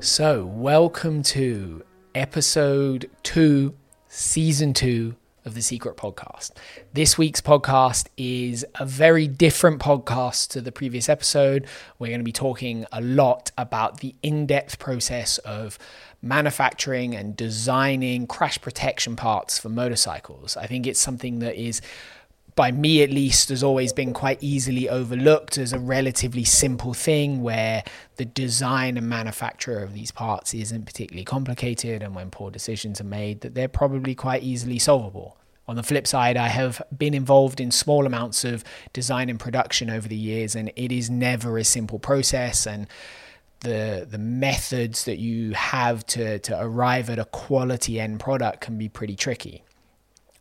So, welcome to episode two, season two of the Secret Podcast. This week's podcast is a very different podcast to the previous episode. We're going to be talking a lot about the in depth process of manufacturing and designing crash protection parts for motorcycles. I think it's something that is by me at least, has always been quite easily overlooked as a relatively simple thing where the design and manufacture of these parts isn't particularly complicated. And when poor decisions are made, that they're probably quite easily solvable. On the flip side, I have been involved in small amounts of design and production over the years, and it is never a simple process. And the the methods that you have to to arrive at a quality end product can be pretty tricky.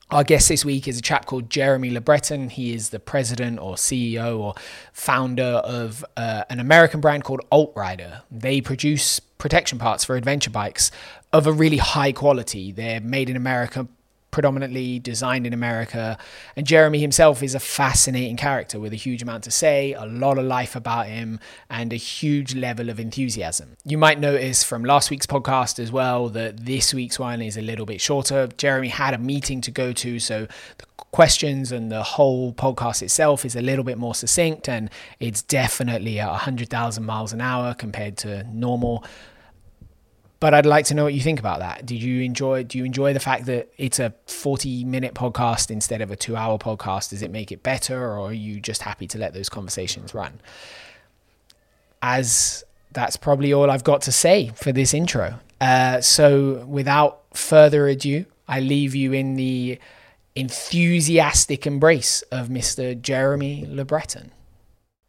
Our guest this week is a chap called Jeremy LeBreton. He is the president or CEO or founder of uh, an American brand called AltRider. They produce protection parts for adventure bikes of a really high quality. They're made in America, predominantly designed in America. And Jeremy himself is a fascinating character with a huge amount to say, a lot of life about him, and a huge level of enthusiasm. You might notice from last week's podcast as well that this week's one is a little bit shorter. Jeremy had a meeting to go to, so the questions and the whole podcast itself is a little bit more succinct, and it's definitely at 100,000 miles an hour compared to normal but I'd like to know what you think about that. Did you enjoy? Do you enjoy the fact that it's a forty-minute podcast instead of a two-hour podcast? Does it make it better, or are you just happy to let those conversations run? As that's probably all I've got to say for this intro. Uh, so, without further ado, I leave you in the enthusiastic embrace of Mr. Jeremy LeBreton.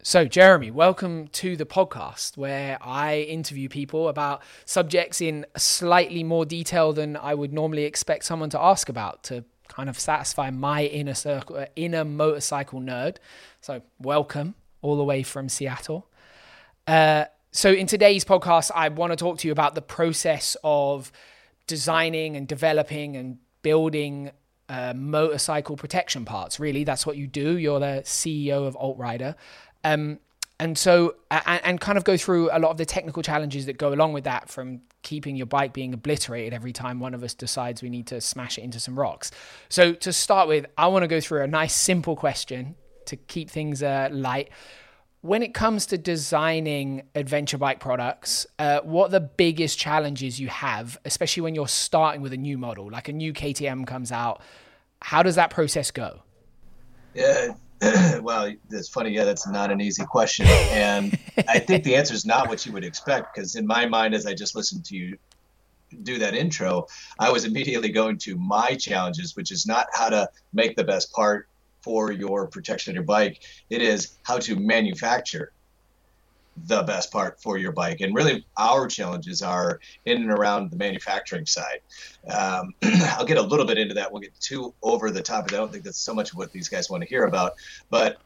So, Jeremy, welcome to the podcast where I interview people about subjects in slightly more detail than I would normally expect someone to ask about to kind of satisfy my inner circle, inner motorcycle nerd. So, welcome all the way from Seattle. Uh, so, in today's podcast, I want to talk to you about the process of designing and developing and building uh, motorcycle protection parts. Really, that's what you do. You're the CEO of AltRider. Um, and so, and, and, kind of go through a lot of the technical challenges that go along with that from keeping your bike being obliterated every time one of us decides we need to smash it into some rocks. So, to start with, I want to go through a nice, simple question to keep things uh, light. When it comes to designing adventure bike products, uh, what are the biggest challenges you have, especially when you're starting with a new model, like a new KTM comes out? How does that process go? Yeah, well, it's funny. Yeah, that's not an easy question, and I think the answer is not what you would expect. Because in my mind, as I just listened to you do that intro, I was immediately going to my challenges, which is not how to make the best part for your protection of your bike. It is how to manufacture the best part for your bike. And really, our challenges are in and around the manufacturing side. Um, I'll get a little bit into that. We'll get too over the top. I don't think that's so much what these guys want to hear about. But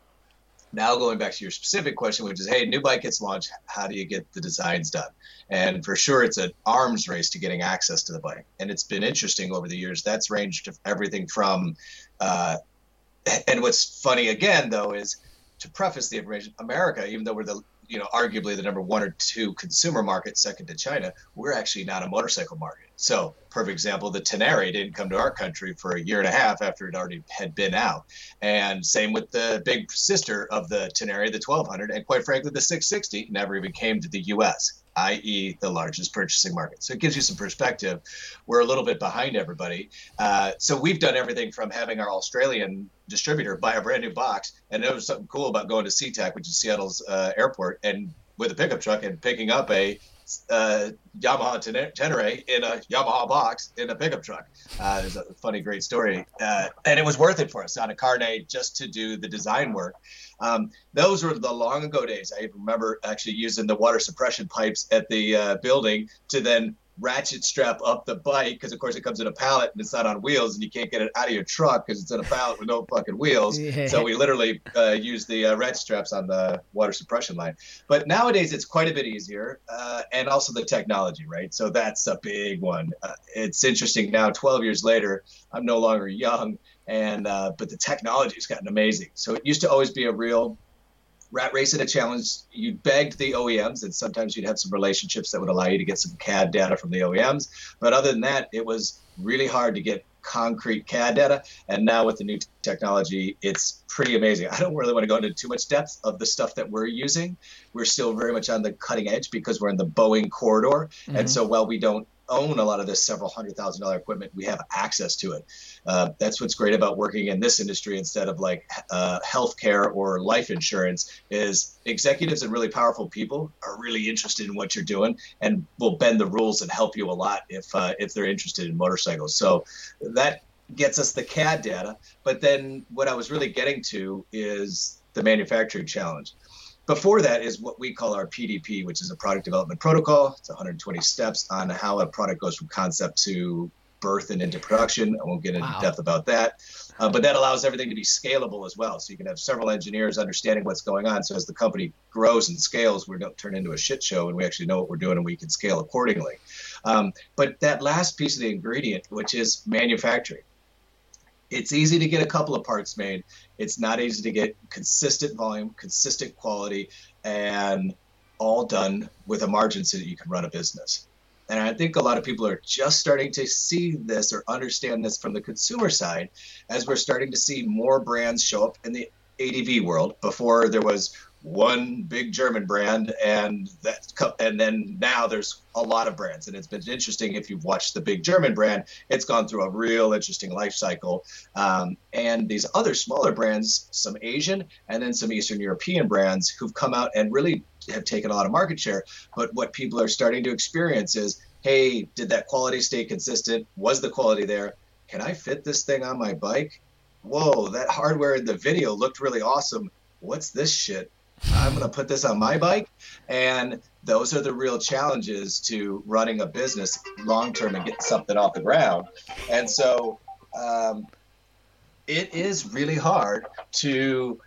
now going back to your specific question, which is, hey, new bike gets launched. How do you get the designs done? And for sure, it's an arms race to getting access to the bike. And it's been interesting over the years. That's ranged everything from, uh, and what's funny again though is to preface the information, America, even though we're the you know, arguably the number one or two consumer market, second to China, we're actually not a motorcycle market. So, perfect example, the Tenere didn't come to our country for a year and a half after it already had been out. And same with the big sister of the Tenere, the 1200, and quite frankly, the 660 never even came to the U.S i.e., the largest purchasing market. So it gives you some perspective. We're a little bit behind everybody. Uh, so we've done everything from having our Australian distributor buy a brand new box, and there was something cool about going to SeaTac, which is Seattle's uh, airport, and with a pickup truck and picking up a uh, Yamaha Tenere in a Yamaha box in a pickup truck. Uh, a funny, great story, uh, and it was worth it for us on a Carnet just to do the design work. Um, those were the long ago days. I remember actually using the water suppression pipes at the uh, building to then ratchet strap up the bike because of course it comes in a pallet and it's not on wheels and you can't get it out of your truck because it's in a pallet with no fucking wheels. Yeah. so we literally uh, use the uh, ratchet straps on the water suppression line. But nowadays it's quite a bit easier uh, and also the technology right? So that's a big one. Uh, it's interesting now 12 years later i'm no longer young and uh, but the technology has gotten amazing. So it used to always be a real rat race at a challenge, you begged the OEMs, and sometimes you'd have some relationships that would allow you to get some CAD data from the OEMs. But other than that, it was really hard to get concrete CAD data. And now with the new technology, it's pretty amazing. I don't really want to go into too much depth of the stuff that we're using. We're still very much on the cutting edge because we're in the Boeing corridor. Mm-hmm. And so while we don't own a lot of this several hundred thousand dollar equipment, we have access to it. Uh, that's what's great about working in this industry instead of like uh, healthcare or life insurance. Is executives and really powerful people are really interested in what you're doing and will bend the rules and help you a lot if uh, if they're interested in motorcycles. So that gets us the CAD data. But then what I was really getting to is the manufacturing challenge. Before that is what we call our PDP, which is a product development protocol. It's 120 steps on how a product goes from concept to birth and into production. I won't get into wow. depth about that. Uh, but that allows everything to be scalable as well. So you can have several engineers understanding what's going on. So as the company grows and scales, we don't turn into a shit show and we actually know what we're doing and we can scale accordingly. Um, but that last piece of the ingredient, which is manufacturing, it's easy to get a couple of parts made. It's not easy to get consistent volume, consistent quality, and all done with a margin so that you can run a business. And I think a lot of people are just starting to see this or understand this from the consumer side as we're starting to see more brands show up in the ADV world. Before there was one big German brand, and that, and then now there's a lot of brands, and it's been interesting if you've watched the big German brand. It's gone through a real interesting life cycle, um, and these other smaller brands, some Asian and then some Eastern European brands, who've come out and really have taken a lot of market share. But what people are starting to experience is, hey, did that quality stay consistent? Was the quality there? Can I fit this thing on my bike? Whoa, that hardware in the video looked really awesome. What's this shit? I'm going to put this on my bike. And those are the real challenges to running a business long term and getting something off the ground. And so um, it is really hard to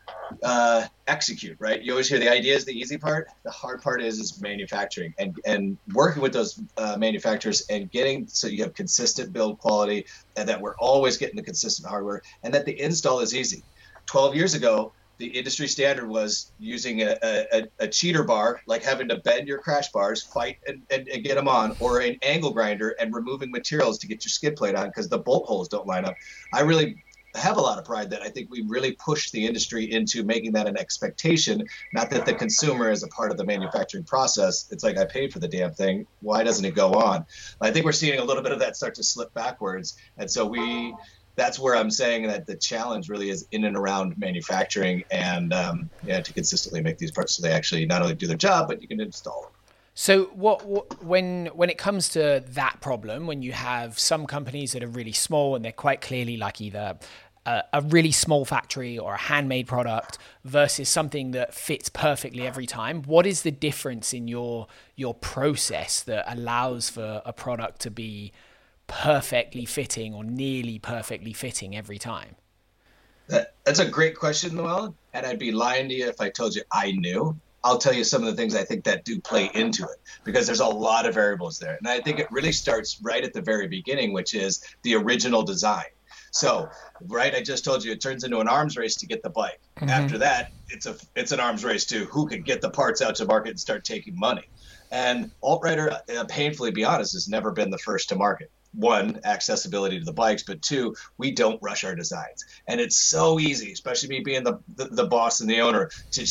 uh, execute, right? You always hear the idea is the easy part. The hard part is is manufacturing and and working with those uh, manufacturers and getting so you have consistent build quality and that we're always getting the consistent hardware and that the install is easy. 12 years ago, the industry standard was using a, a, a, cheater bar, like having to bend your crash bars, fight and, and, and, get them on, or an angle grinder and removing materials to get your skid plate on because the bolt holes don't line up. I really have a lot of pride that I think we really pushed the industry into making that an expectation. Not that the consumer is a part of the manufacturing process. It's like I paid for the damn thing. Why doesn't it go on? I think we're seeing a little bit of that start to slip backwards, and so we that's where I'm saying that the challenge really is in and around manufacturing and um, yeah, to consistently make these parts so they actually not only do their job, but you can install them. So what, what, when when it comes to that problem, when you have some companies that are really small and they're quite clearly like either a, a, really small factory or a handmade product versus something that fits perfectly every time, what is the difference in your your process that allows for a product to be perfectly fitting or nearly perfectly fitting every time? That, that's a great question, Noel. And I'd be lying to you if I told you I knew. I'll tell you some of the things I think that do play into it because there's a lot of variables there. And I think it really starts right at the very beginning, which is the original design. So, right, I just told you it turns into an arms race to get the bike. Mm-hmm. After that, it's a it's an arms race to who can get the parts out to market and start taking money. And AltRider, uh, painfully be honest, has never been the first to market one accessibility to the bikes but two we don't rush our designs. And it's so easy especially me being the, the, the boss and the owner to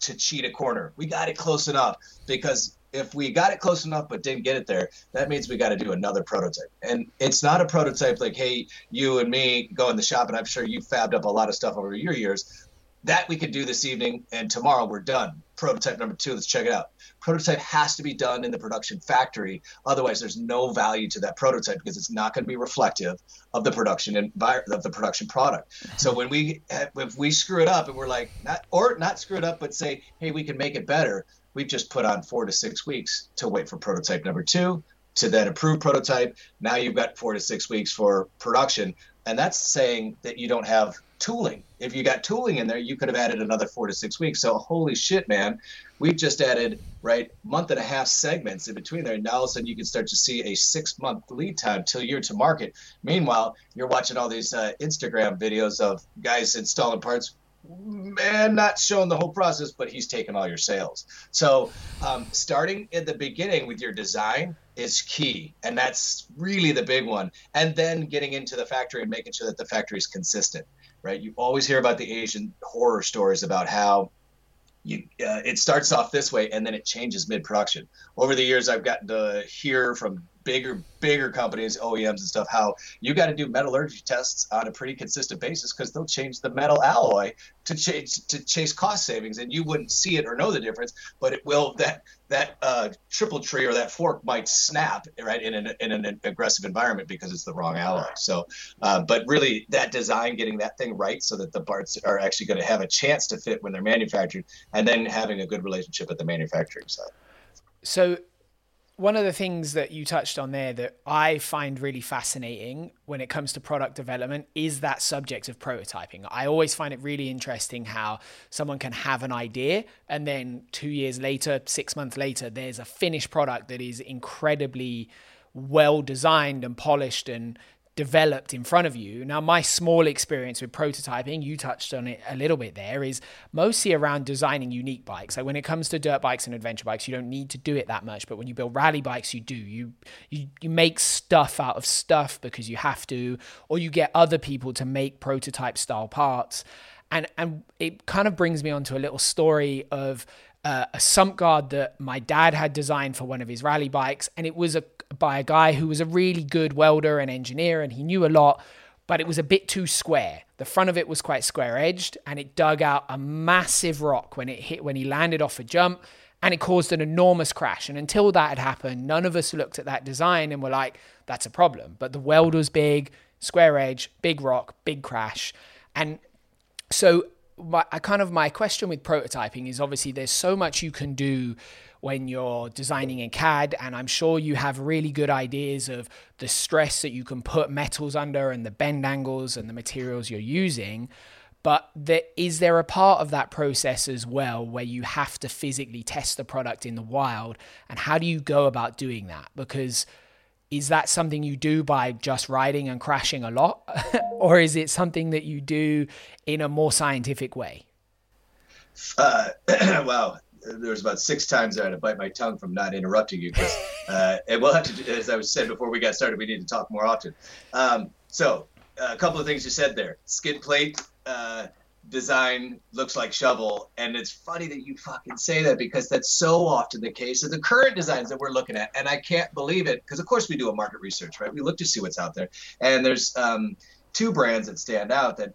to cheat a corner. We got it close enough because if we got it close enough but didn't get it there that means we got to do another prototype. And it's not a prototype like hey you and me go in the shop and i'm sure you fabbed up a lot of stuff over your years. That we could do this evening and tomorrow we're done. Prototype number two let's check it out prototype has to be done in the production factory. Otherwise, there's no value to that prototype because it's not going to be reflective of the production environment of the production product. So when we if we screw it up and we're like not or not screw it up, but say, hey, we can make it better. We've just put on four to six weeks to wait for prototype number two to then approve prototype. Now you've got four to six weeks for production. And that's saying that you don't have tooling. If you got tooling in there, you could have added another four to six weeks. So holy shit, man, we've just added right month and a half segments in between there. And now all of a sudden you can start to see a six month lead time till you're to market. Meanwhile, you're watching all these uh, Instagram videos of guys installing parts man, not showing the whole process, but he's taking all your sales. So um, starting at the beginning with your design is key, and that's really the big one. And then getting into the factory and making sure that the factory is consistent, right? You always hear about the Asian horror stories about how you, uh, it starts off this way and then it changes mid production. Over the years, I've gotten to hear from bigger bigger companies oems and stuff how you got to do metallurgy tests on a pretty consistent basis because they'll change the metal alloy to chase to chase cost savings and you wouldn't see it or know the difference but it will that that uh, triple tree or that fork might snap right in an, in an aggressive environment because it's the wrong alloy. So uh, but really that design getting that thing right so that the parts are actually going to have a chance to fit when they're manufactured and then having a good relationship at the manufacturing side so one of the things that you touched on there that I find really fascinating when it comes to product development is that subject of prototyping. I always find it really interesting how someone can have an idea and then two years later, six months later, there's a finished product that is incredibly well designed and polished and developed in front of you. Now, my small experience with prototyping, you touched on it a little bit there, is mostly around designing unique bikes. Like when it comes to dirt bikes and adventure bikes, you don't need to do it that much. But when you build rally bikes, you do. You you, you make stuff out of stuff because you have to, or you get other people to make prototype style parts. And and it kind of brings me onto a little story of uh, a sump guard that my dad had designed for one of his rally bikes, and it was a by a guy who was a really good welder and engineer, and he knew a lot, but it was a bit too square. The front of it was quite square edged, and it dug out a massive rock when it hit when he landed off a jump, and it caused an enormous crash. And until that had happened, none of us looked at that design and were like, "That's a problem." But the weld was big, square edge, big rock, big crash, and so my I kind of my question with prototyping is obviously there's so much you can do when you're designing in CAD and I'm sure you have really good ideas of the stress that you can put metals under and the bend angles and the materials you're using but is there a part of that process as well where you have to physically test the product in the wild and how do you go about doing that because is that something you do by just riding and crashing a lot? or is it something that you do in a more scientific way? Uh, wow. There was about six times I had to bite my tongue from not interrupting you because, uh, and we'll have to, as I was said before we got started, we need to talk more often. Um, so, a couple of things you said there. Skid plate, uh, design looks like shovel and it's funny that you fucking say that because that's so often the case of the current designs that we're looking at and i can't believe it because of course we do a market research right we look to see what's out there and there's um, two brands that stand out that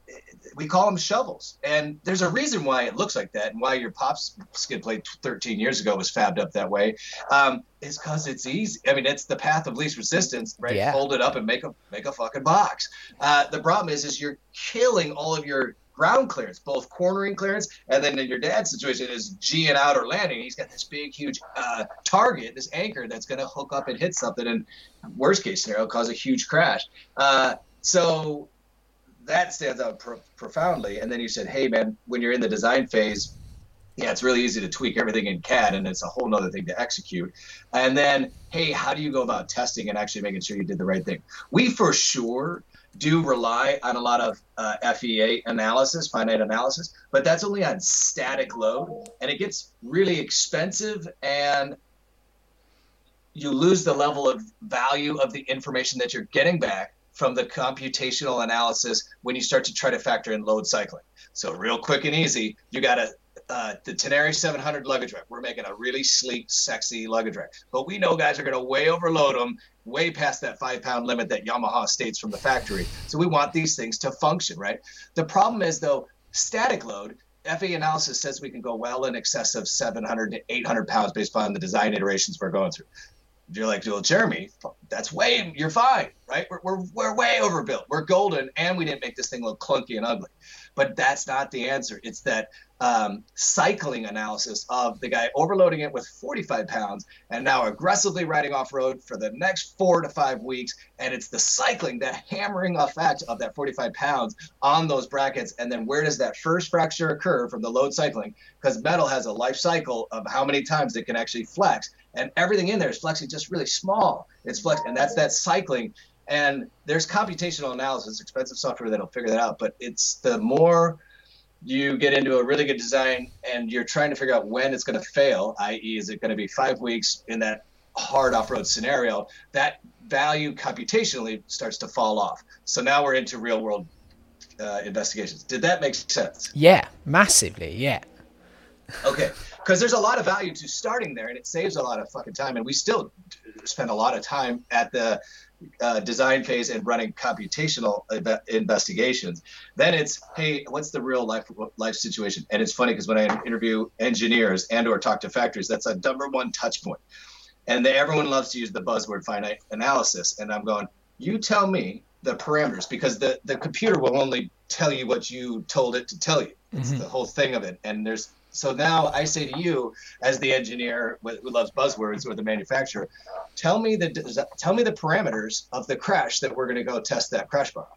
we call them shovels and there's a reason why it looks like that and why your pops skid plate 13 years ago was fabbed up that way um, is because it's easy i mean it's the path of least resistance right yeah. fold it up and make a make a fucking box uh, the problem is is you're killing all of your ground clearance, both cornering clearance, and then in your dad's situation is G'ing out or landing. He's got this big, huge uh, target, this anchor that's going to hook up and hit something, and worst case scenario, cause a huge crash. Uh, so that stands out pro- profoundly. And then you said, hey, man, when you're in the design phase, yeah, it's really easy to tweak everything in CAD, and it's a whole nother thing to execute. And then, hey, how do you go about testing and actually making sure you did the right thing? We for sure do rely on a lot of uh, FEA analysis, finite analysis, but that's only on static load, and it gets really expensive, and you lose the level of value of the information that you're getting back from the computational analysis when you start to try to factor in load cycling. So real quick and easy, you got to uh, the Tenere 700 luggage rack. We're making a really sleek, sexy luggage rack, but we know guys are going to way overload them, way past that five pound limit that Yamaha states from the factory. So we want these things to function, right? The problem is though, static load. FEA analysis says we can go well in excess of 700 to 800 pounds based on the design iterations we're going through. You're like, well, Jeremy, that's way, you're fine, right? We're, we're, we're way overbuilt. We're golden, and we didn't make this thing look clunky and ugly. But that's not the answer. It's that um, cycling analysis of the guy overloading it with 45 pounds and now aggressively riding off road for the next four to five weeks. And it's the cycling, that hammering effect of that 45 pounds on those brackets. And then where does that first fracture occur from the load cycling? Because metal has a life cycle of how many times it can actually flex. And everything in there is flexing just really small. It's flex, and that's that cycling. And there's computational analysis, expensive software that'll figure that out. But it's the more you get into a really good design and you're trying to figure out when it's going to fail, i.e., is it going to be five weeks in that hard off road scenario? That value computationally starts to fall off. So now we're into real world uh, investigations. Did that make sense? Yeah, massively. Yeah. Okay, because there's a lot of value to starting there, and it saves a lot of fucking time. And we still spend a lot of time at the uh, design phase and running computational investigations. Then it's, hey, what's the real life life situation? And it's funny because when I interview engineers and or talk to factories, that's a number one touch. And they, everyone loves to use the buzzword finite analysis. And I'm going, you tell me the parameters because the, the computer will only tell you what you told it to tell you. It's mm-hmm. the whole thing of it. And there's so now I say to you, as the engineer who loves buzzwords or the manufacturer, tell me the tell me the parameters of the crash that we're going to go test that crash bar.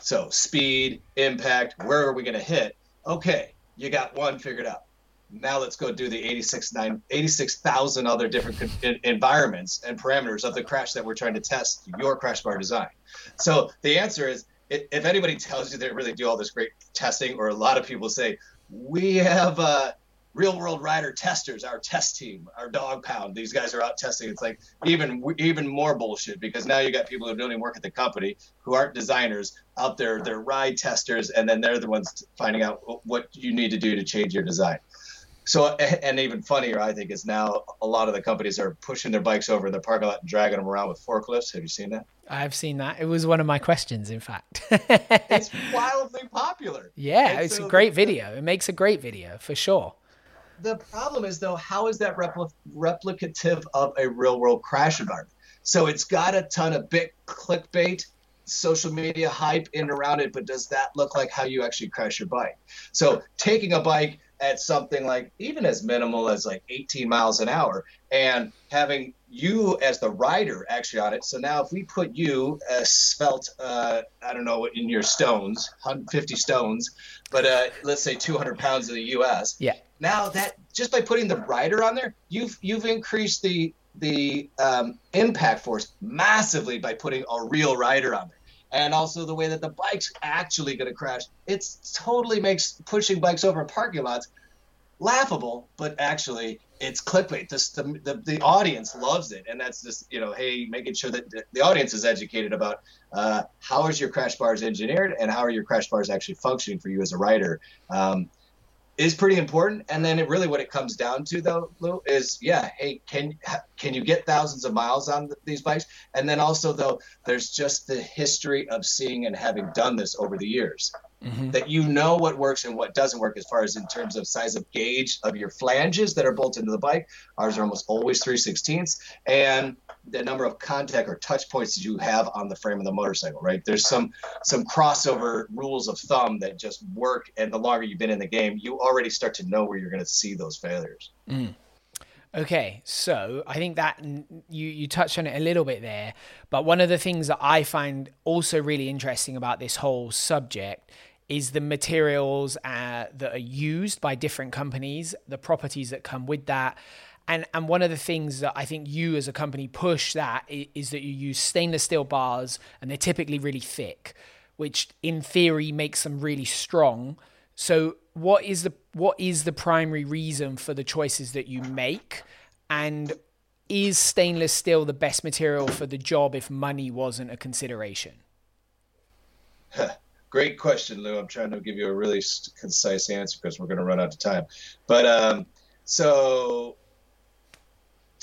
So speed, impact, where are we going to hit? Okay, you got one figured out. Now let's go do the 86,000 86, other different environments and parameters of the crash that we're trying to test your crash bar design. So the answer is if anybody tells you they really do all this great testing, or a lot of people say, we have uh, real world rider testers, our test team, our dog pound. These guys are out testing. It's like even even more bullshit because now you got people who don't even work at the company who aren't designers out there. They're ride testers, and then they're the ones finding out what you need to do to change your design. So, and even funnier, I think, is now a lot of the companies are pushing their bikes over in the parking lot and dragging them around with forklifts. Have you seen that? I've seen that. It was one of my questions, in fact. it's wildly popular. Yeah, and it's so a great the, video. It makes a great video for sure. The problem is, though, how is that repl- replicative of a real world crash environment? So it's got a ton of big clickbait, social media hype in around it, but does that look like how you actually crash your bike? So taking a bike at something like even as minimal as like 18 miles an hour and having you as the rider actually on it. So now if we put you as svelte, uh, I don't know in your stones, 150 stones, but uh, let's say 200 pounds in the U.S. Yeah. Now that just by putting the rider on there, you've you've increased the the um, impact force massively by putting a real rider on there and also the way that the bike's actually going to crash. It totally makes pushing bikes over parking lots laughable, but actually it's clickbait. This, the, the, the audience loves it, and that's just you know, hey, making sure that the audience is educated about uh, how is your crash bars engineered and how are your crash bars actually functioning for you as a rider. Um, is pretty important. And then it really what it comes down to though, Lou, is yeah, hey, can can you get thousands of miles on these bikes? And then also though, there's just the history of seeing and having done this over the years mm-hmm. that you know what works and what doesn't work as far as in terms of size of gauge of your flanges that are bolted into the bike. Ours are almost always 3 16ths. And the number of contact or touch points that you have on the frame of the motorcycle, right? There's some some crossover rules of thumb that just work, and the longer you've been in the game, you already start to know where you're going to see those failures. Mm. Okay, so I think that you you touched on it a little bit there, but one of the things that I find also really interesting about this whole subject is the materials uh, that are used by different companies, the properties that come with that. And, and one of the things that I think you as a company push that is that you use stainless steel bars and they're typically really thick, which in theory makes them really strong. So what is the what is the primary reason for the choices that you make? And is stainless steel the best material for the job if money wasn't a consideration? Great question, Lou. I'm trying to give you a really concise answer because we're going to run out of time. But um, so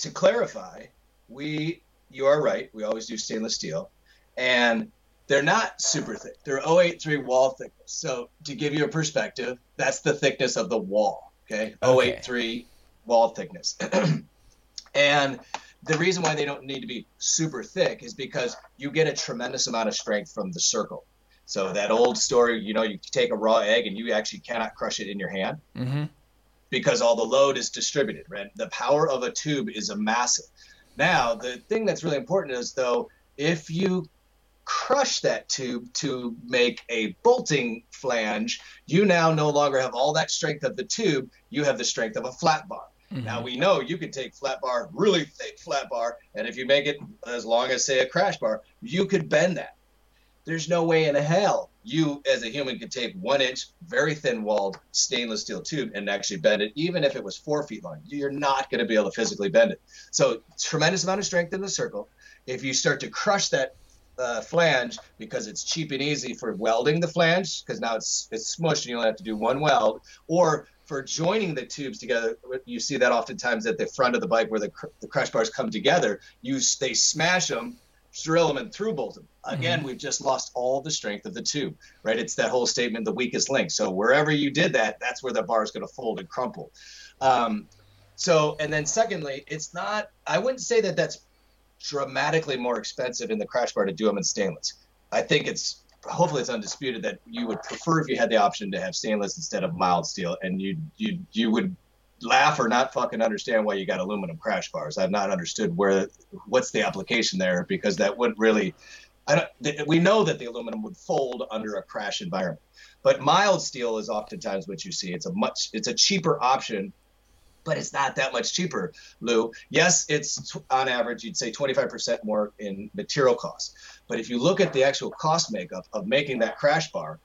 to clarify, we you are right. We always do stainless steel, and they're not super thick. They're 083 wall thickness. So to give you a perspective, that's the thickness of the wall. Okay, okay. 083 wall thickness. and the reason why they don't need to be super thick is because you get a tremendous amount of strength from the circle. So that old story, you know, you take a raw egg and you actually cannot crush it in your hand mm-hmm. Because all the load is distributed. Right, the power of a tube is a massive. Now, the thing that's really important is though, if you crush that tube to make a bolting flange, you now no longer have all that strength of the tube. You have the strength of a flat bar. Mm-hmm. Now we know you can take flat bar, really thick flat bar, and if you make it as long as say a crash bar, you could bend that. There's no way in hell you as a human could take one inch very thin walled stainless steel tube and actually bend it even if it was four feet long. You're not going to be able to physically bend it. So tremendous amount of strength in the circle. If you start to crush that uh, flange because it's cheap and easy for welding the flange because now it's it's smushed and you only have to do one weld or for joining the tubes together you see that oftentimes at the front of the bike where the, the crush bars come together you they smash them drill them and through bolt them. Again, mm-hmm. we've just lost all the strength of the tube, right? It's that whole statement, the weakest link. So wherever you did that, that's where the bar is going to fold and crumple. Um, so, and then secondly, it's not, I wouldn't say that that's dramatically more expensive in the crash bar to do them in stainless. I think it's, hopefully it's undisputed that you would prefer if you had the option to have stainless instead of mild steel and you, you, you would laugh or not fucking understand why you got aluminum crash bars. I've not understood where what's the application there because that would really I don't we know that the aluminum would fold under a crash environment. But mild steel is oftentimes what you see. It's a much it's a cheaper option but it's not that much cheaper, Lou. Yes, it's on average, you'd say 25% more in material costs. But if you look at the actual cost makeup of making that crash bar,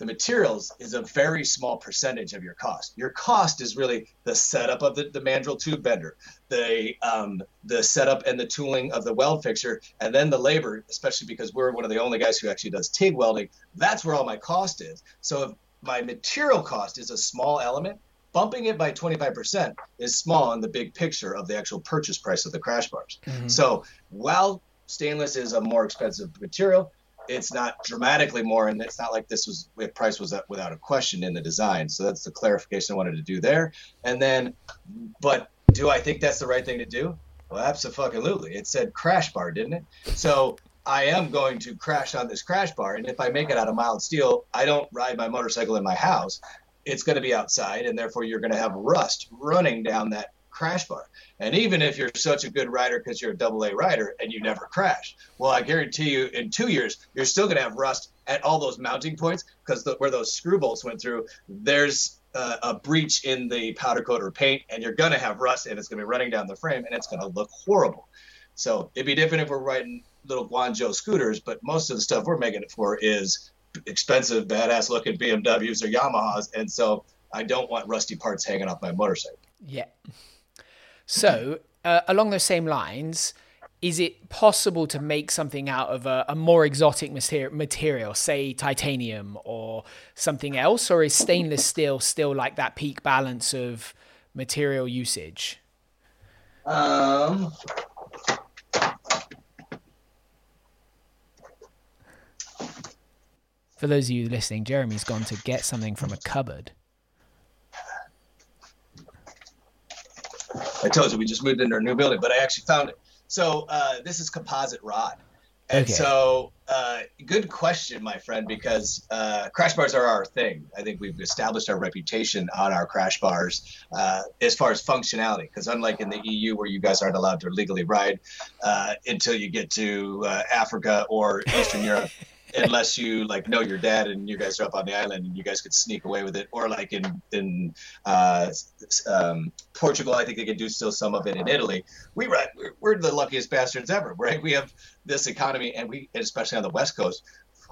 the materials is a very small percentage of your cost. Your cost is really the setup of the, the mandrel tube bender, the um, the setup and the tooling of the weld fixture, and then the labor, especially because we're one of the only guys who actually does TIG welding. That's where all my cost is. So if my material cost is a small element, bumping it by 25% is small in the big picture of the actual purchase price of the crash bars. Mm-hmm. So while stainless is a more expensive material, it's not dramatically more, and it's not like this was price was up without a question in the design. So that's the clarification I wanted to do there. And then, but do I think that's the right thing to do? Well, absolutely. It said crash bar, didn't it? So I am going to crash on this crash bar, and if I make it out of mild steel, I don't ride my motorcycle in my house. It's going to be outside, and therefore you're going to have rust running down that crash bar. And even if you're such a good rider because you're a double A rider and you never crash, well, I guarantee you in two years, you're still going to have rust at all those mounting points because where those screw bolts went through, there's uh, a breach in the powder coat or paint, and you're going to have rust and it's going to be running down the frame and it's going to look horrible. So it'd be different if we're riding little Guangzhou scooters, but most of the stuff we're making it for is expensive, badass looking BMWs or Yamahas. And so I don't want rusty parts hanging off my motorcycle. Yeah. So, uh, along those same lines, is it possible to make something out of a, a more exotic material, say titanium or something else, or is stainless steel still like that peak balance of material usage? Um, For those of you listening, Jeremy's gone to get something from a cupboard. I told you we just moved into our new building, but I actually found it. So uh, this is composite rod. And okay. so, uh, good question, my friend, because uh, crash bars are our thing. I think we've established our reputation on our crash bars uh, as far as functionality. Because unlike in the EU, where you guys aren't allowed to legally ride uh, until you get to uh, Africa or Eastern Europe, unless you like know your dad and you guys are up on the island and you guys could sneak away with it. Or like in in uh, um, portugal i think they can do still some of it in italy. We ride we're, we're, the luckiest bastards ever right? We have this economy and we especially on the west coast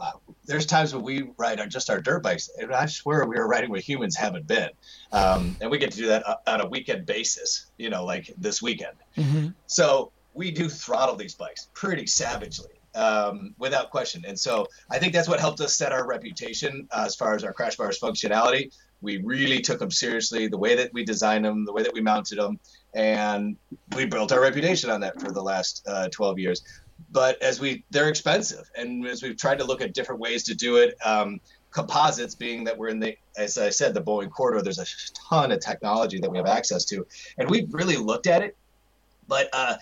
uh, there's times when we ride on just our dirt bikes. And i swear we are riding where humans haven't been. Um, and we get to do that on a weekend basis you know like this weekend. Mm-hmm. so we do throttle these bikes pretty savagely um, without question. And so I think that's what helped us set our reputation uh, as far as our crash bars functionality. We really took them seriously, the way that we designed them, the way that we mounted them, and we built our reputation on that for the last uh, 12 years. But as we, they're expensive, and as we've tried to look at different ways to do it, um, composites being that we're in the, as I said, the Boeing corridor. There's a ton of technology that we have access to, and we've really looked at it. But uh,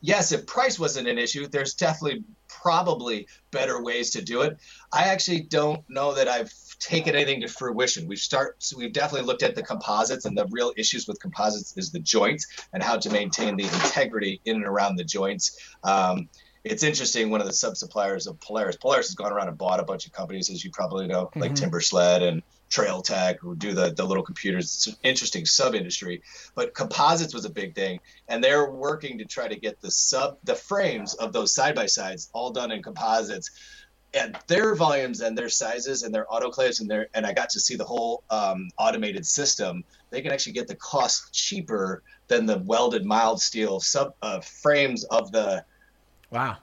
yes, if price wasn't an issue, there's definitely probably better ways to do it. I actually don't know that I've taken anything to fruition. We've start so we've definitely looked at the composites and the real issues with composites is the joints and how to maintain the integrity in and around the joints. Um, it's interesting. One of the sub suppliers of Polaris, Polaris has gone around and bought a bunch of companies, as you probably know, mm-hmm. like Timbersled and Trail Tech, who do the, the little computers. It's an interesting sub industry, but composites was a big thing, and they're working to try to get the sub the frames of those side by sides all done in composites. at their volumes and their sizes and their autoclaves and their and I got to see the whole um, automated system. They can actually get the cost cheaper than the welded mild steel sub uh, frames of the wow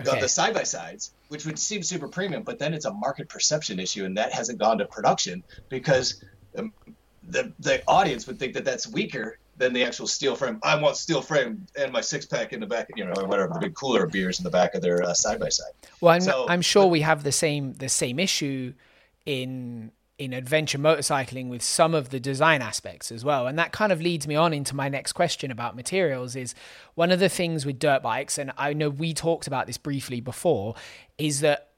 okay. of the side by sides, which would seem super premium. But then it's a market perception issue, and that hasn't gone to production because um, the the audience would think that that's weaker than the actual steel frame. I want steel frame and my six pack in the back, you know, or whatever the big cooler beers in the back of their side by side. Well, I'm, so, I'm sure but, we have the same the same issue in in adventure motorcycling with some of the design aspects as well. And that kind of leads me on into my next question about materials is one of the things with dirt bikes and I know we talked about this briefly before is that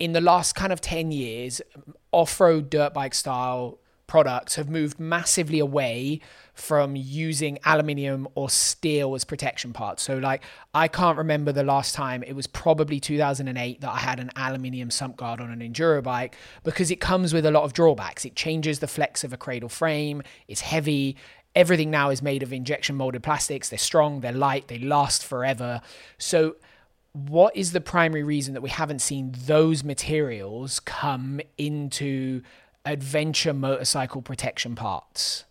in the last kind of 10 years off-road dirt bike style products have moved massively away from using aluminium or steel as protection parts. So, like, I can't remember the last time, it was probably 2008 that I had an aluminium sump guard on an enduro bike because it comes with a lot of drawbacks. It changes the flex of a cradle frame, it's heavy. Everything now is made of injection molded plastics. They're strong, they're light, they last forever. So, what is the primary reason that we haven't seen those materials come into adventure motorcycle protection parts?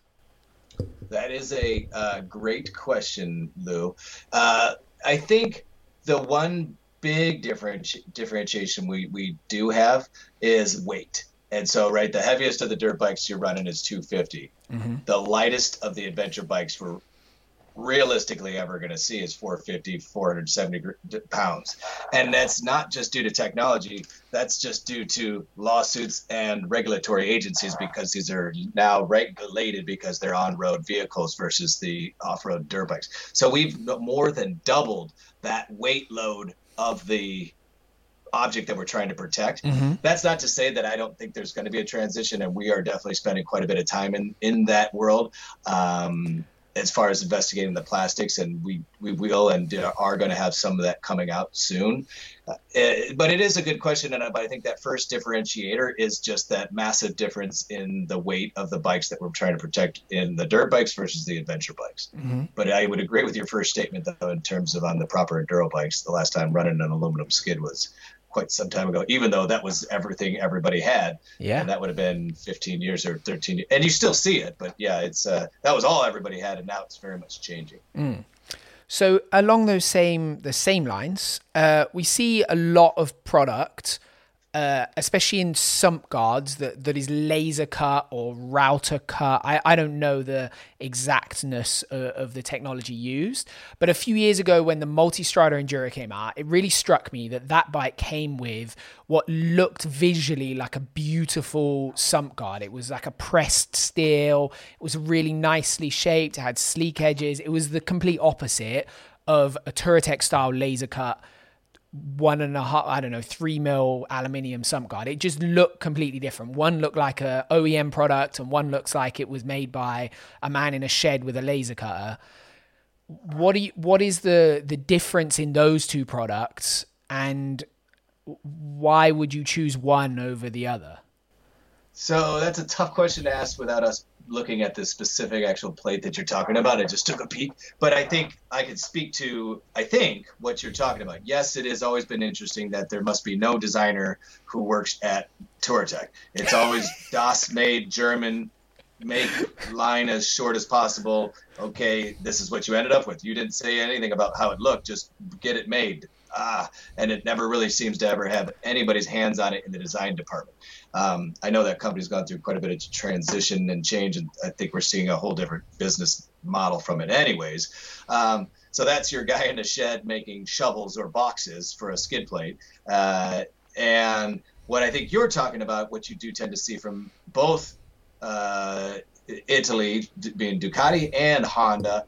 That is a uh, great question, Lou. Uh, I think the one big differenti- differentiation we, we do have is weight. And so, right, the heaviest of the dirt bikes you're running is 250. Mm-hmm. The lightest of the adventure bikes we're realistically ever going to see is 450 470 pounds and that's not just due to technology that's just due to lawsuits and regulatory agencies because these are now regulated because they're on-road vehicles versus the off-road dirt bikes so we've more than doubled that weight load of the object that we're trying to protect. Mm-hmm. That's not to say that I don't think there's going to be a transition, and we are definitely spending quite a bit of time in in that world. Um, as far as investigating the plastics, and we, we will and are going to have some of that coming out soon. Uh, it, but it is a good question, and I, I think that first differentiator is just that massive difference in the weight of the bikes that we're trying to protect in the dirt bikes versus the adventure bikes. Mm-hmm. But I would agree with your first statement, though, in terms of on the proper enduro bikes. The last time running an aluminum skid was quite some time ago, even though that was everything everybody had. Yeah. And that would have been 15 years or 13 years. And you still see it, but yeah, it's uh, that was all everybody had, and now it's very much changing. Mm. So along those same the same lines, uh, we see a lot of product uh, especially in sump guards that, that is laser cut or router cut. I, I don't know the exactness of, of the technology used, but a few years ago when the Multistrada Enduro came out, it really struck me that that bike came with what looked visually like a beautiful sump guard. It was like a pressed steel. It was really nicely shaped. It had sleek edges. It was the complete opposite of a Touratech style laser cut one and a half, I don't know, three mil aluminium sump guard. It just looked completely different. One looked like a OEM product, and one looks like it was made by a man in a shed with a laser cutter. What do you, what is the the difference in those two products, and why would you choose one over the other? So that's a tough question to ask without us looking at the specific actual plate that you're talking about. I just took a peek, but I think I could speak to I think what you're talking about. Yes, it has always been interesting that there must be no designer who works at Touratech. It's always DOS made German make line as short as possible. Okay, this is what you ended up with. You didn't say anything about how it looked, just get it made. Ah, and it never really seems to ever have anybody's hands on it in the design department. Um, I know that company's gone through quite a bit of transition and change, and I think we're seeing a whole different business model from it, anyways. Um, so that's your guy in the shed making shovels or boxes for a skid plate. Uh, and what I think you're talking about, what you do tend to see from both uh, Italy, being Ducati and Honda,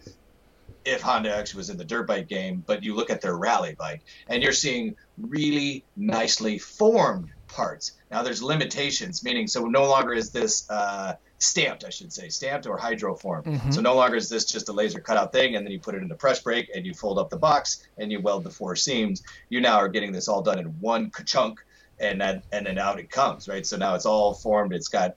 if Honda actually was in the dirt bike game, but you look at their rally bike and you're seeing really nicely formed parts. Now there's limitations, meaning so no longer is this uh, stamped, I should say, stamped or hydroformed. Mm-hmm. So no longer is this just a laser cutout thing, and then you put it in the press brake and you fold up the box and you weld the four seams. You now are getting this all done in one chunk, and then and then out it comes, right? So now it's all formed. It's got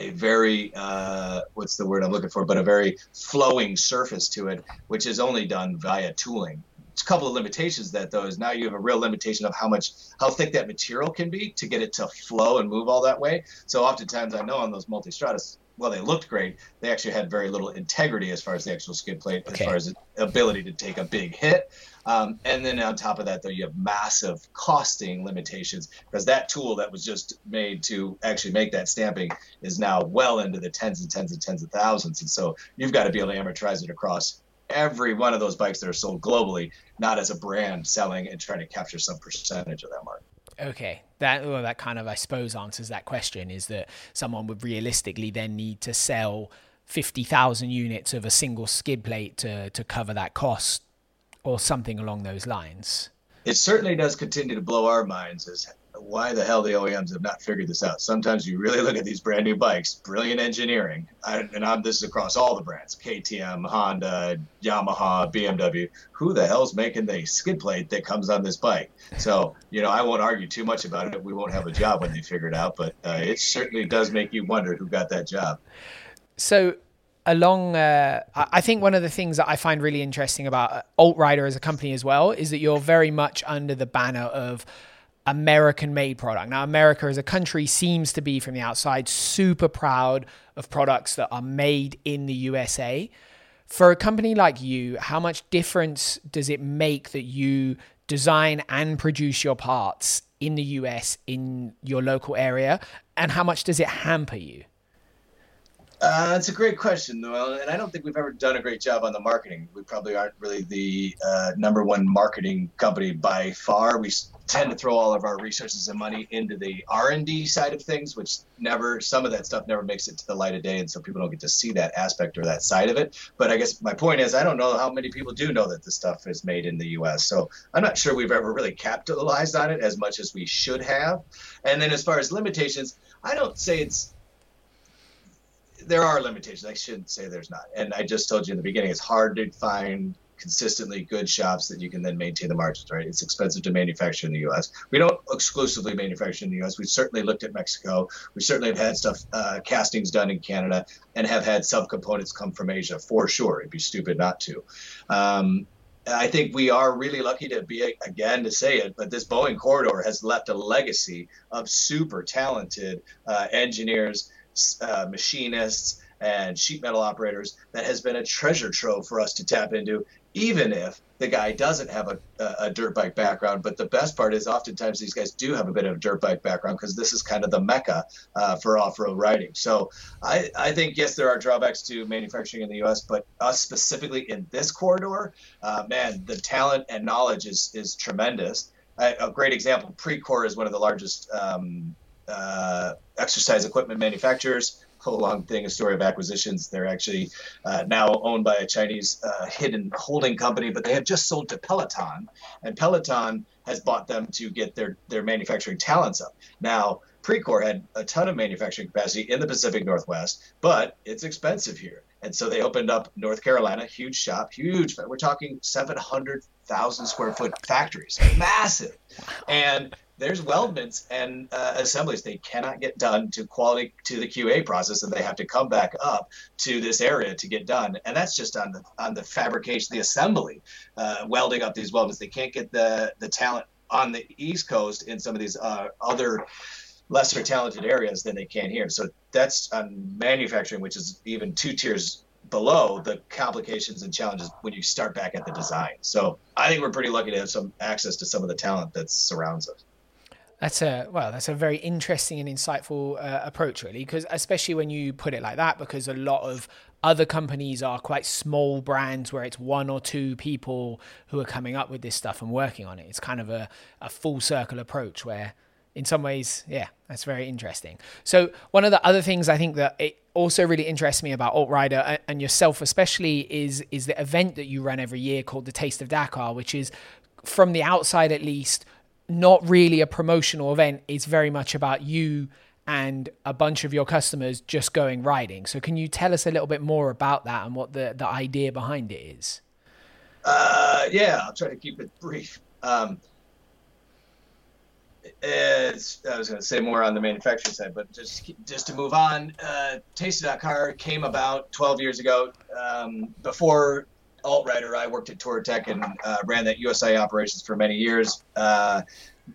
a very uh, what's the word I'm looking for, but a very flowing surface to it, which is only done via tooling It's a couple of limitations that though is now you have a real limitation of how much how thick that material can be to get it to flow and move all that way. So oftentimes I know on those Multistradas well, they looked great. They actually had very little integrity as far as the actual skid plate, okay. as far as the ability to take a big hit. Um, and then on top of that, though, you have massive costing limitations because that tool that was just made to actually make that stamping is now well into the tens and tens and tens of thousands. And so you've got to be able to amortize it across every one of those bikes that are sold globally, not as a brand selling and trying to capture some percentage of that market. Okay, that well, that kind of I suppose answers that question. Is that someone would realistically then need to sell fifty thousand units of a single skid plate to to cover that cost, or something along those lines? It certainly does continue to blow our minds as why the hell the OEMs have not figured this out. Sometimes you really look at these brand new bikes, brilliant engineering, and I'm, this is across all the brands: KTM, Honda, Yamaha, BMW. Who the hell's making the skid plate that comes on this bike? So you know, I won't argue too much about it. We won't have a job when they figure it out, but uh, it certainly does make you wonder who got that job. So along uh, i think one of the things that i find really interesting about AltRider as a company as well is that you're very much under the banner of American made product. Now, America as a country seems to be from the outside super proud of products that are made in the USA. For a company like you, how much difference does it make that you design and produce your parts in the US in your local area? And how much does it hamper you? Uh, it's a great question, Noel, and I don't think we've ever done a great job on the marketing. We probably aren't really the uh, number one marketing company by far. We tend to throw all of our resources and money into the R&D side of things, which never some of that stuff never makes it to the light of day, and so people don't get to see that aspect or that side of it. But I guess my point is, I don't know how many people do know that this stuff is made in the U.S. So I'm not sure we've ever really capitalized on it as much as we should have. And then as far as limitations, I don't say it's there are limitations. I shouldn't say there's not. And I just told you in the beginning, it's hard to find consistently good shops that you can then maintain the margins, right? It's expensive to manufacture in the U.S. We don't exclusively manufacture in the U.S. We certainly looked at Mexico. We certainly have had stuff, uh, castings done in Canada, and have had subcomponents come from Asia for sure. It'd be stupid not to. Um, I think we are really lucky to be again to say it, but this Boeing corridor has left a legacy of super talented uh, engineers uh, machinists and sheet metal operators that has been a treasure trove for us to tap into, even if the guy doesn't have a, a, dirt bike background. But the best part is oftentimes these guys do have a bit of a dirt bike background because this is kind of the mecca uh, for off-road riding. So I, I think, yes, there are drawbacks to manufacturing in the U.S., but us specifically in this corridor, uh, man, the talent and knowledge is, is tremendous. A great example, Precor is one of the largest um, uh, exercise equipment manufacturers. Whole long thing, a story of acquisitions. They're actually uh, now owned by a Chinese uh, hidden holding company, but they have just sold to Peloton, and Peloton has bought them to get their their manufacturing talents up. Now, Precor had a ton of manufacturing capacity in the Pacific Northwest, but it's expensive here. And so they opened up North Carolina, huge shop, huge. We're talking 700,000 square foot factories, massive. And there's weldments and uh, assemblies they cannot get done to quality to the QA process, and they have to come back up to this area to get done. And that's just on the on the fabrication, the assembly, uh, welding up these weldments. They can't get the the talent on the East Coast in some of these uh, other lesser talented areas than they can here. So that's on manufacturing, which is even two tiers below the complications and challenges when you start back at the design. So I think we're pretty lucky to have some access to some of the talent that surrounds us. That's a well, that's a very interesting and insightful uh, approach, really, because especially when you put it like that, because a lot of other companies are quite small brands where it's one or two people who are coming up with this stuff and working on it. It's kind of a, a full circle approach where, in some ways, yeah, that's very interesting. So one of the other things I think that it also really interests me about AltRider and yourself especially is is the event that you run every year called the Taste of Dakar, which is from the outside at least not really a promotional event. It's very much about you and a bunch of your customers just going riding. So can you tell us a little bit more about that and what the, the idea behind it is? Uh, yeah, I'll try to keep it brief. Um, it's, I was going to say more on the manufacturing side, but just just to move on, uh, Dakar came about 12 years ago. Um, before AltRider. I worked at Touratech and uh, ran that USI operations for many years. Uh,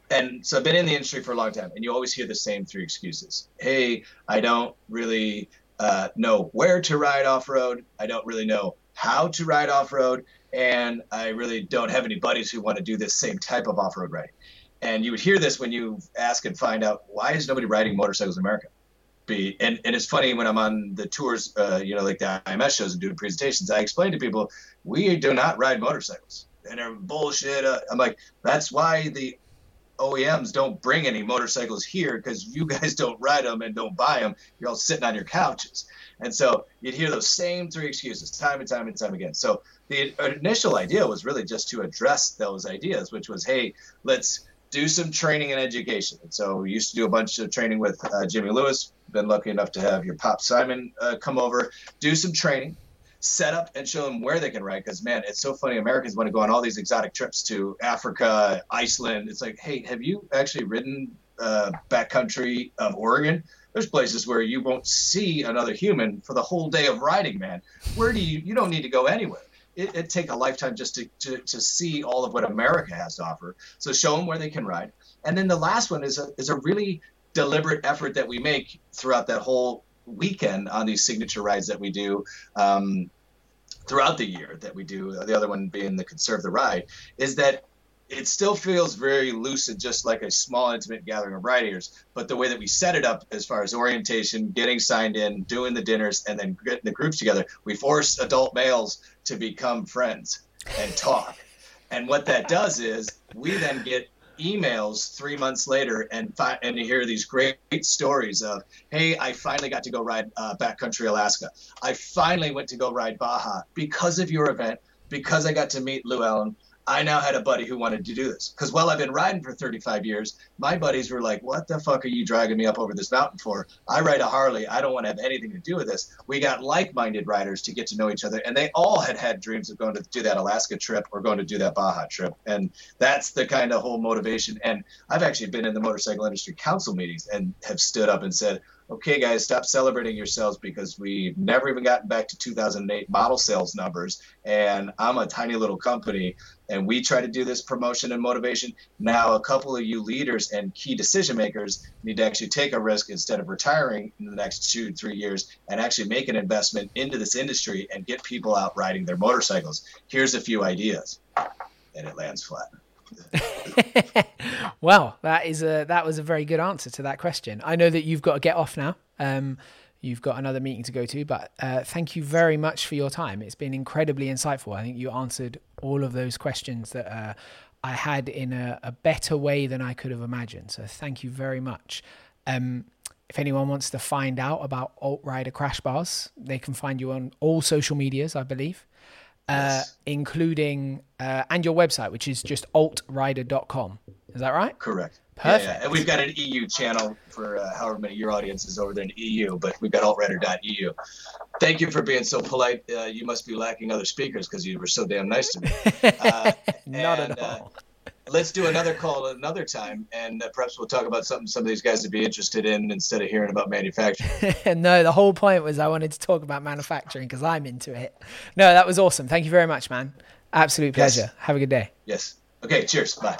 and so I've been in the industry for a long time, and you always hear the same three excuses. Hey, I don't really uh, know where to ride off road. I don't really know how to ride off road, and I really don't have any buddies who want to do this same type of off road riding. And you would hear this when you ask and find out why is nobody riding motorcycles in America? Be and, and it's funny when I'm on the tours, uh, you know, like the IMS shows and doing presentations, I explain to people we do not ride motorcycles, and they're bullshit. Uh, I'm like, that's why the OEMs don't bring any motorcycles here because you guys don't ride them and don't buy them. You're all sitting on your couches. And so you'd hear those same three excuses time and time and time again. So the initial idea was really just to address those ideas, which was, hey, let's do some training and education. And so we used to do a bunch of training with uh, Jimmy Lewis. Been lucky enough to have your pop Simon uh, come over, do some training, set up and show them where they can ride. Because man, it's so funny. Americans want to go on all these exotic trips to Africa, Iceland. It's like, hey, have you actually ridden uh, backcountry of Oregon? There's places where you won't see another human for the whole day of riding. Man, where do you? You don't need to go anywhere it, would take a lifetime just to, to, to see all of what America has to offer. So show them where they can ride. And then the last one is a, is a really deliberate effort that we make throughout that whole weekend on these signature rides that we do um, throughout the year that we do. The other one being the Conserve the Ride is that it still feels very lucid, just like a small, intimate gathering of riders. But the way that we set it up, as far as orientation, getting signed in, doing the dinners, and then getting the groups together, we force adult males to become friends and talk. and what that does is we then get emails three months later and fi- and to hear these great, great, stories of, hey, I finally got to go ride uh, backcountry Alaska. I finally went to go ride Baja because of your event, because I got to meet Lou Allen, I now had a buddy who wanted to do this. Because while I've been riding for 35 years, my buddies were like, What the fuck are you dragging me up over this mountain for? I ride a Harley. I don't want to have anything to do with this. We got like minded riders to get to know each other. And they all had had dreams of going to do that Alaska trip or going to do that Baja trip. And that's the kind of whole motivation. And I've actually been in the motorcycle industry council meetings and have stood up and said, okay, guys, stop celebrating yourselves because we've never even gotten back to 2008 model sales numbers. And I'm a tiny little company, and we try to do this promotion and motivation. Now, a couple of you leaders and key decision makers need to actually take a risk instead of retiring in the next two, three years and actually make an investment into this industry and get people out riding their motorcycles. Here's a few ideas. And it lands flat. well, that is a that was a very good answer to that question. I know that you've got to get off now. Um, you've got another meeting to go to, but uh, thank you very much for your time. It's been incredibly insightful. I think you answered all of those questions that uh, I had in a, a, better way than I could have imagined. So thank you very much. Um, if anyone wants to find out about AltRider Crash Bars, they can find you on all social medias, I believe uh, including uh, and your website, which is just altrider.com. Is that right? Correct. Perfect. Yeah, yeah. And we've got an EU channel for uh, however many your audience is over there in the EU, but we've got altrider.eu. Thank you for being so polite. Uh, you must be lacking other speakers because you were so damn nice to me. Uh, Not and, at uh, all let's do another call another time, and uh, perhaps we'll talk about something some of these guys would be interested in instead of hearing about manufacturing. no, the whole point was I wanted to talk about manufacturing because I'm into it. No, that was awesome. Thank you very much, man. Absolute pleasure. Yes. Have a good day. Yes. Okay. Cheers. Bye.